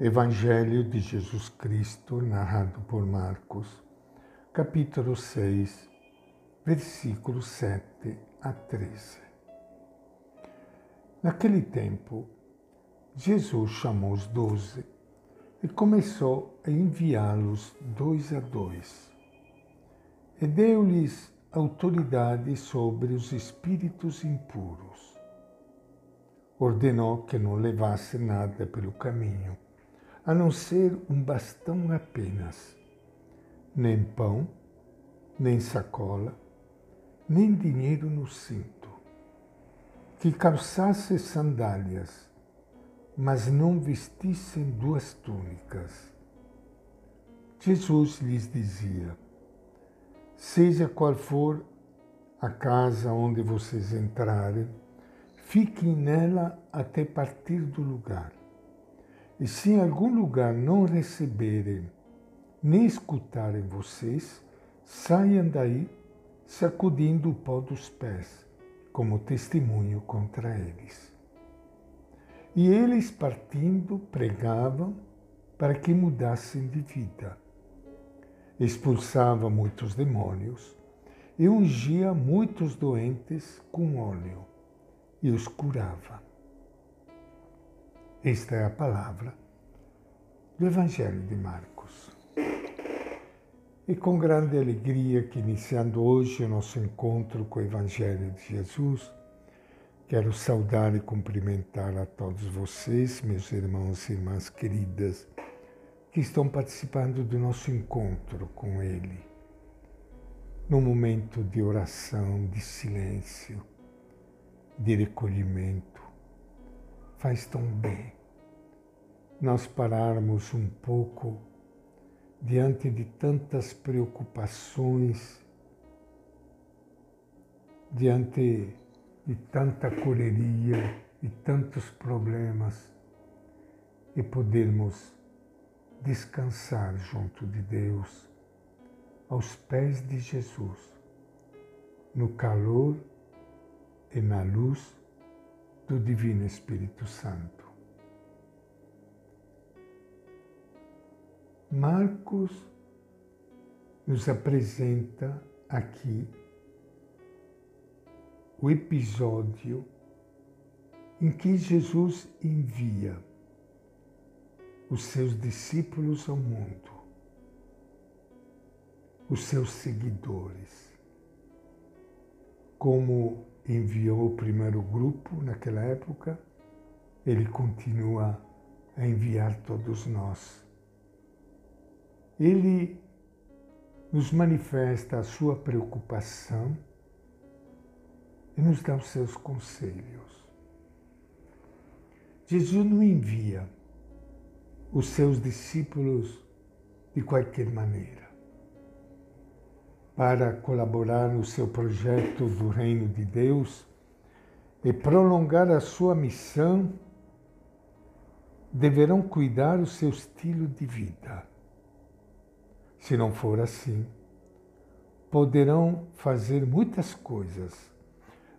Evangelho de Jesus Cristo, narrado por Marcos, capítulo 6, versículos 7 a 13. Naquele tempo, Jesus chamou os doze e começou a enviá-los dois a dois. E deu-lhes autoridade sobre os espíritos impuros. Ordenou que não levasse nada pelo caminho a não ser um bastão apenas, nem pão, nem sacola, nem dinheiro no cinto, que calçasse sandálias, mas não vestissem duas túnicas. Jesus lhes dizia: Seja qual for a casa onde vocês entrarem, fiquem nela até partir do lugar. E se em algum lugar não receberem nem escutarem vocês, saiam daí sacudindo o pó dos pés, como testemunho contra eles. E eles, partindo, pregavam para que mudassem de vida. Expulsava muitos demônios e ungia muitos doentes com óleo e os curava. Esta é a palavra do Evangelho de Marcos. E com grande alegria que iniciando hoje o nosso encontro com o Evangelho de Jesus, quero saudar e cumprimentar a todos vocês, meus irmãos e irmãs queridas, que estão participando do nosso encontro com Ele, num momento de oração, de silêncio, de recolhimento, faz tão bem nós pararmos um pouco diante de tantas preocupações, diante de tanta correria e tantos problemas e podermos descansar junto de Deus, aos pés de Jesus, no calor e na luz do Divino Espírito Santo. Marcos nos apresenta aqui o episódio em que Jesus envia os seus discípulos ao mundo, os seus seguidores. Como enviou o primeiro grupo naquela época, ele continua a enviar todos nós. Ele nos manifesta a sua preocupação e nos dá os seus conselhos. Jesus não envia os seus discípulos de qualquer maneira para colaborar no seu projeto do Reino de Deus e prolongar a sua missão, deverão cuidar o seu estilo de vida. Se não for assim, poderão fazer muitas coisas,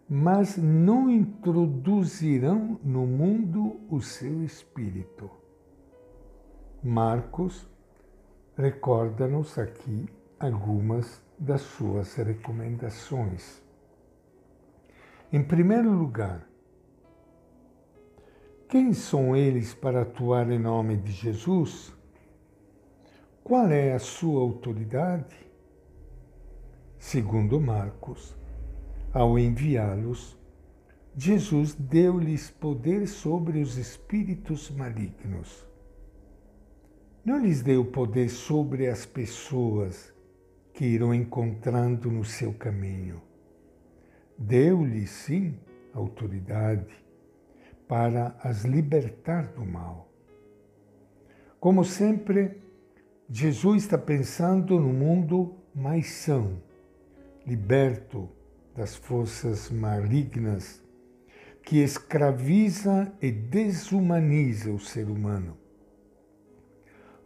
mas não introduzirão no mundo o seu espírito. Marcos recorda-nos aqui algumas das suas recomendações. Em primeiro lugar, quem são eles para atuar em nome de Jesus? Qual é a sua autoridade? Segundo Marcos, ao enviá-los, Jesus deu-lhes poder sobre os espíritos malignos. Não lhes deu poder sobre as pessoas que irão encontrando no seu caminho. Deu-lhe, sim, autoridade para as libertar do mal. Como sempre, Jesus está pensando no mundo mais são, liberto das forças malignas que escraviza e desumaniza o ser humano.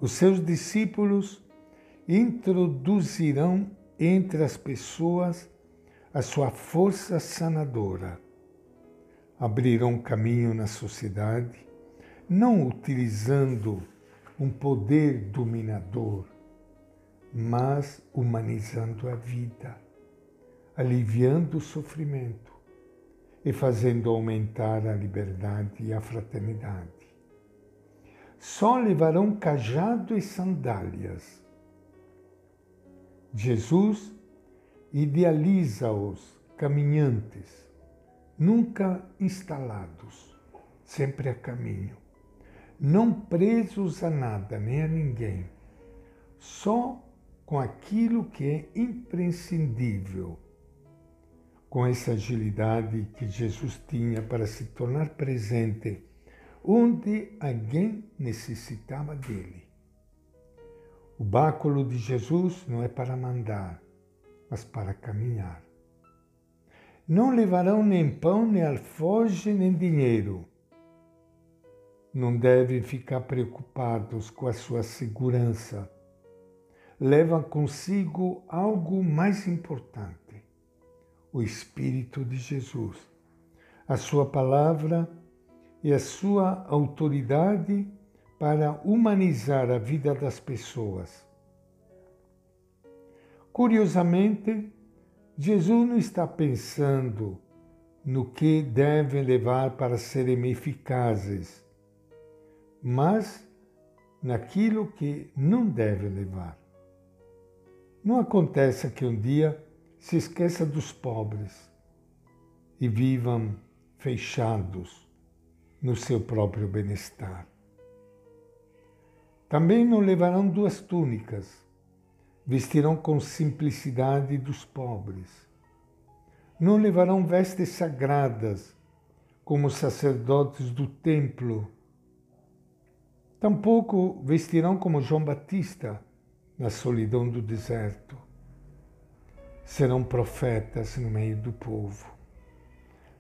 Os seus discípulos introduzirão entre as pessoas a sua força sanadora. Abrirão caminho na sociedade, não utilizando um poder dominador, mas humanizando a vida, aliviando o sofrimento e fazendo aumentar a liberdade e a fraternidade. Só levarão cajado e sandálias. Jesus idealiza os caminhantes, nunca instalados, sempre a caminho não presos a nada nem a ninguém, só com aquilo que é imprescindível, com essa agilidade que Jesus tinha para se tornar presente onde alguém necessitava dele. O báculo de Jesus não é para mandar, mas para caminhar. Não levarão nem pão, nem alfoge, nem dinheiro não devem ficar preocupados com a sua segurança. Leva consigo algo mais importante: o Espírito de Jesus, a sua palavra e a sua autoridade para humanizar a vida das pessoas. Curiosamente, Jesus não está pensando no que devem levar para serem eficazes mas naquilo que não deve levar. Não aconteça que um dia se esqueça dos pobres e vivam fechados no seu próprio bem-estar. Também não levarão duas túnicas, vestirão com simplicidade dos pobres. Não levarão vestes sagradas, como os sacerdotes do templo Tampouco vestirão como João Batista na solidão do deserto. Serão profetas no meio do povo.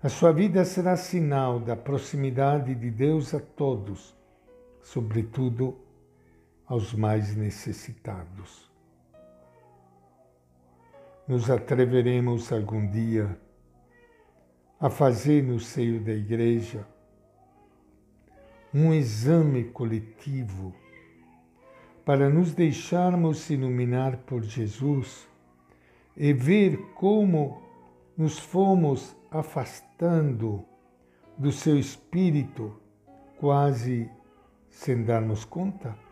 A sua vida será sinal da proximidade de Deus a todos, sobretudo aos mais necessitados. Nos atreveremos algum dia a fazer no seio da igreja um exame coletivo para nos deixarmos iluminar por Jesus e ver como nos fomos afastando do seu espírito quase sem darmos conta?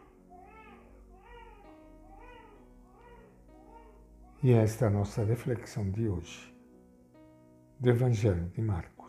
E esta é a nossa reflexão de hoje, do Evangelho de Marcos.